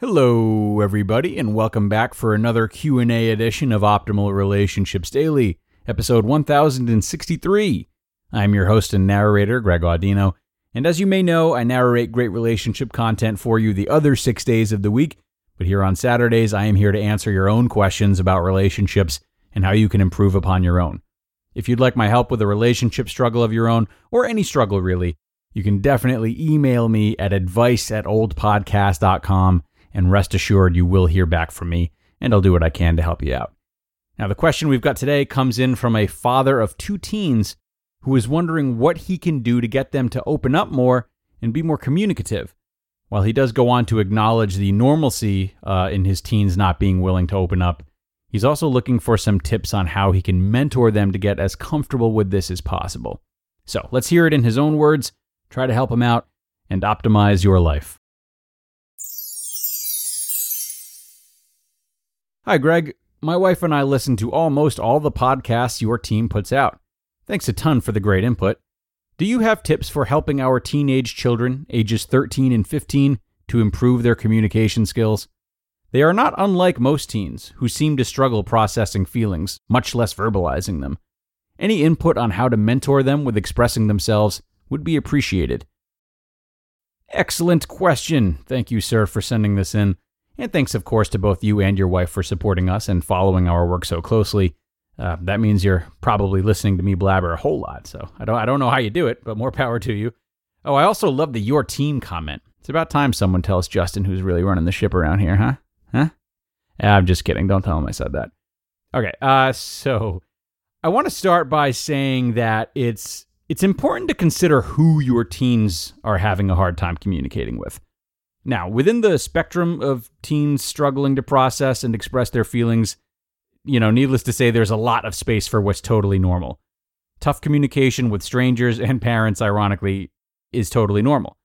Hello everybody and welcome back for another Q&A edition of Optimal Relationships Daily, episode 1063. I'm your host and narrator Greg Audino, and as you may know, I narrate great relationship content for you the other 6 days of the week, but here on Saturdays I am here to answer your own questions about relationships and how you can improve upon your own. If you'd like my help with a relationship struggle of your own, or any struggle really, you can definitely email me at advice at and rest assured you will hear back from me, and I'll do what I can to help you out. Now, the question we've got today comes in from a father of two teens who is wondering what he can do to get them to open up more and be more communicative. While he does go on to acknowledge the normalcy uh, in his teens not being willing to open up, he's also looking for some tips on how he can mentor them to get as comfortable with this as possible. So let's hear it in his own words, try to help him out, and optimize your life. Hi, Greg. My wife and I listen to almost all the podcasts your team puts out. Thanks a ton for the great input. Do you have tips for helping our teenage children, ages 13 and 15, to improve their communication skills? They are not unlike most teens, who seem to struggle processing feelings, much less verbalizing them. Any input on how to mentor them with expressing themselves would be appreciated. Excellent question. Thank you, sir, for sending this in. And thanks, of course, to both you and your wife for supporting us and following our work so closely. Uh, that means you're probably listening to me blabber a whole lot. So I don't, I don't know how you do it, but more power to you. Oh, I also love the your team comment. It's about time someone tells Justin who's really running the ship around here, huh? Huh? I'm just kidding. Don't tell him I said that. Okay. Uh, so I want to start by saying that it's it's important to consider who your teens are having a hard time communicating with. Now, within the spectrum of teens struggling to process and express their feelings, you know, needless to say, there's a lot of space for what's totally normal. Tough communication with strangers and parents, ironically, is totally normal.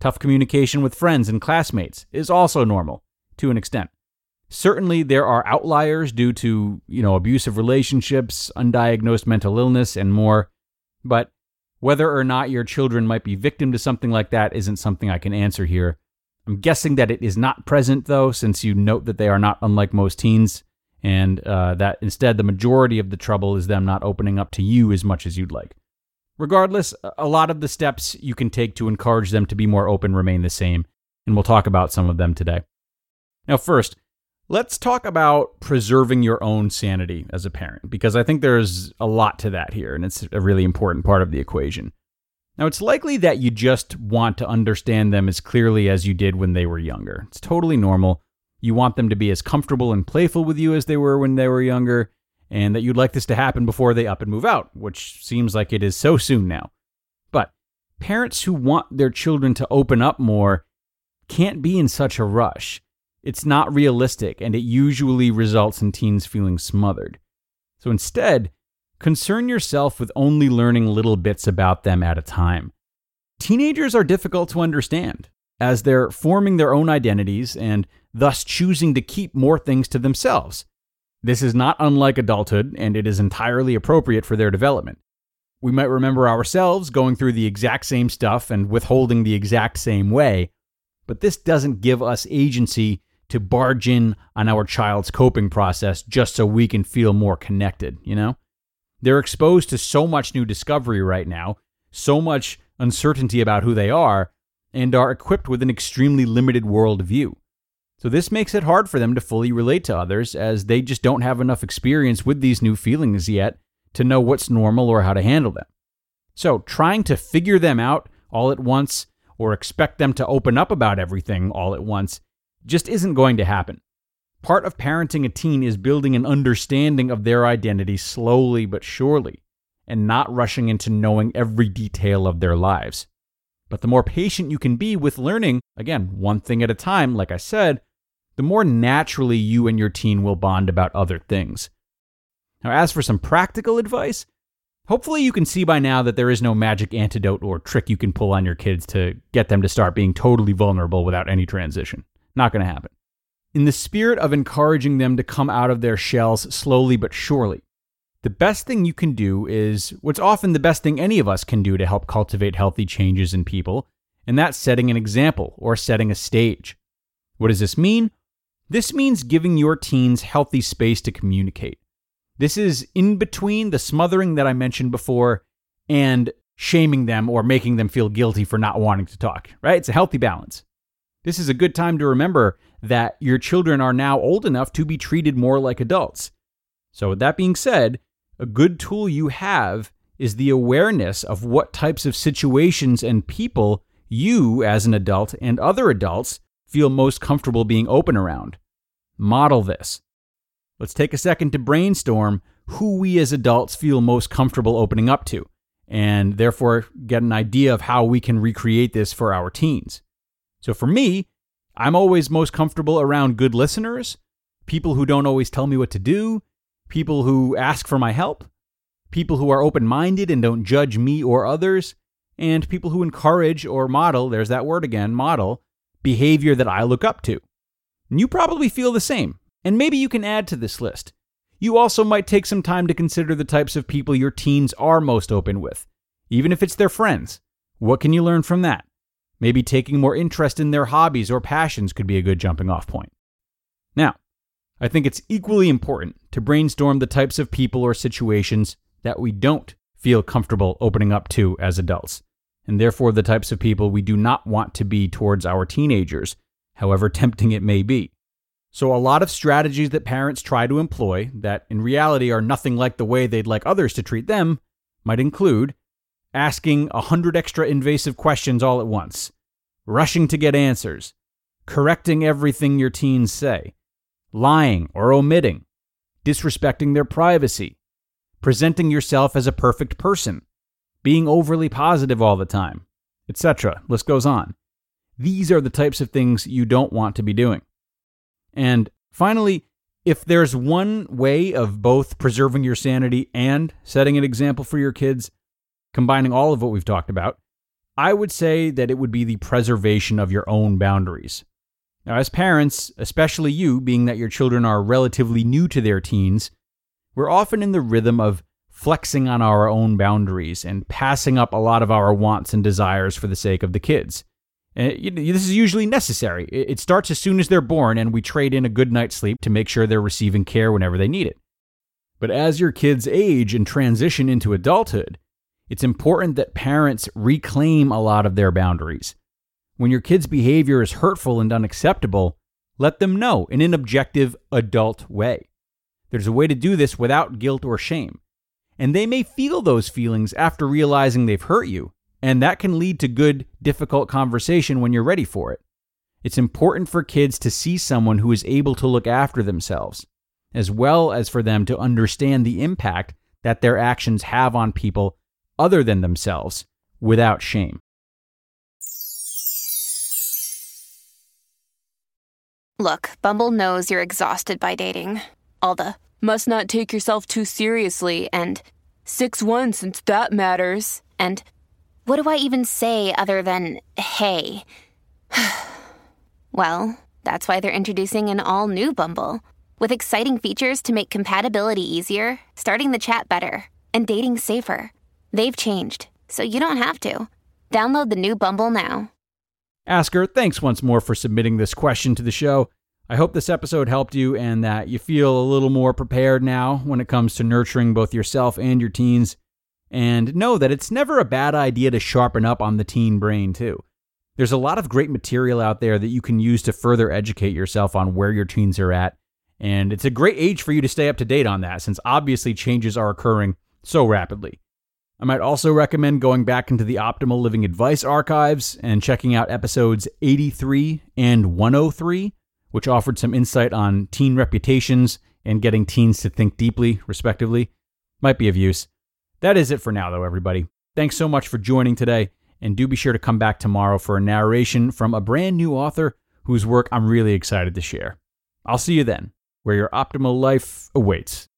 Tough communication with friends and classmates is also normal, to an extent. Certainly, there are outliers due to, you know, abusive relationships, undiagnosed mental illness, and more. But whether or not your children might be victim to something like that isn't something I can answer here. I'm guessing that it is not present, though, since you note that they are not unlike most teens, and uh, that instead the majority of the trouble is them not opening up to you as much as you'd like. Regardless, a lot of the steps you can take to encourage them to be more open remain the same, and we'll talk about some of them today. Now, first, let's talk about preserving your own sanity as a parent, because I think there's a lot to that here, and it's a really important part of the equation. Now, it's likely that you just want to understand them as clearly as you did when they were younger. It's totally normal. You want them to be as comfortable and playful with you as they were when they were younger, and that you'd like this to happen before they up and move out, which seems like it is so soon now. But parents who want their children to open up more can't be in such a rush. It's not realistic, and it usually results in teens feeling smothered. So instead, Concern yourself with only learning little bits about them at a time. Teenagers are difficult to understand, as they're forming their own identities and thus choosing to keep more things to themselves. This is not unlike adulthood, and it is entirely appropriate for their development. We might remember ourselves going through the exact same stuff and withholding the exact same way, but this doesn't give us agency to barge in on our child's coping process just so we can feel more connected, you know? They're exposed to so much new discovery right now, so much uncertainty about who they are, and are equipped with an extremely limited worldview. So, this makes it hard for them to fully relate to others as they just don't have enough experience with these new feelings yet to know what's normal or how to handle them. So, trying to figure them out all at once or expect them to open up about everything all at once just isn't going to happen. Part of parenting a teen is building an understanding of their identity slowly but surely, and not rushing into knowing every detail of their lives. But the more patient you can be with learning, again, one thing at a time, like I said, the more naturally you and your teen will bond about other things. Now, as for some practical advice, hopefully you can see by now that there is no magic antidote or trick you can pull on your kids to get them to start being totally vulnerable without any transition. Not going to happen. In the spirit of encouraging them to come out of their shells slowly but surely, the best thing you can do is what's often the best thing any of us can do to help cultivate healthy changes in people, and that's setting an example or setting a stage. What does this mean? This means giving your teens healthy space to communicate. This is in between the smothering that I mentioned before and shaming them or making them feel guilty for not wanting to talk, right? It's a healthy balance. This is a good time to remember that your children are now old enough to be treated more like adults. So, with that being said, a good tool you have is the awareness of what types of situations and people you, as an adult, and other adults feel most comfortable being open around. Model this. Let's take a second to brainstorm who we as adults feel most comfortable opening up to, and therefore get an idea of how we can recreate this for our teens. So for me, I'm always most comfortable around good listeners, people who don't always tell me what to do, people who ask for my help, people who are open minded and don't judge me or others, and people who encourage or model there's that word again model behavior that I look up to. And you probably feel the same, and maybe you can add to this list. You also might take some time to consider the types of people your teens are most open with, even if it's their friends. What can you learn from that? Maybe taking more interest in their hobbies or passions could be a good jumping off point. Now, I think it's equally important to brainstorm the types of people or situations that we don't feel comfortable opening up to as adults, and therefore the types of people we do not want to be towards our teenagers, however tempting it may be. So, a lot of strategies that parents try to employ that in reality are nothing like the way they'd like others to treat them might include asking a hundred extra invasive questions all at once, rushing to get answers, correcting everything your teens say, lying or omitting, disrespecting their privacy, presenting yourself as a perfect person, being overly positive all the time, etc. List goes on. These are the types of things you don't want to be doing. And finally, if there's one way of both preserving your sanity and setting an example for your kids, combining all of what we've talked about, I would say that it would be the preservation of your own boundaries. Now, as parents, especially you, being that your children are relatively new to their teens, we're often in the rhythm of flexing on our own boundaries and passing up a lot of our wants and desires for the sake of the kids. And this is usually necessary. It starts as soon as they're born, and we trade in a good night's sleep to make sure they're receiving care whenever they need it. But as your kids age and transition into adulthood, it's important that parents reclaim a lot of their boundaries when your kid's behavior is hurtful and unacceptable, let them know in an objective, adult way. There's a way to do this without guilt or shame. And they may feel those feelings after realizing they've hurt you, and that can lead to good, difficult conversation when you're ready for it. It's important for kids to see someone who is able to look after themselves, as well as for them to understand the impact that their actions have on people other than themselves without shame. Look, Bumble knows you're exhausted by dating. All the must not take yourself too seriously and 6 1 since that matters. And what do I even say other than hey? well, that's why they're introducing an all new Bumble with exciting features to make compatibility easier, starting the chat better, and dating safer. They've changed, so you don't have to. Download the new Bumble now. Asker, thanks once more for submitting this question to the show. I hope this episode helped you and that you feel a little more prepared now when it comes to nurturing both yourself and your teens. And know that it's never a bad idea to sharpen up on the teen brain, too. There's a lot of great material out there that you can use to further educate yourself on where your teens are at. And it's a great age for you to stay up to date on that since obviously changes are occurring so rapidly. I might also recommend going back into the Optimal Living Advice archives and checking out episodes 83 and 103, which offered some insight on teen reputations and getting teens to think deeply, respectively. Might be of use. That is it for now, though, everybody. Thanks so much for joining today, and do be sure to come back tomorrow for a narration from a brand new author whose work I'm really excited to share. I'll see you then, where your optimal life awaits.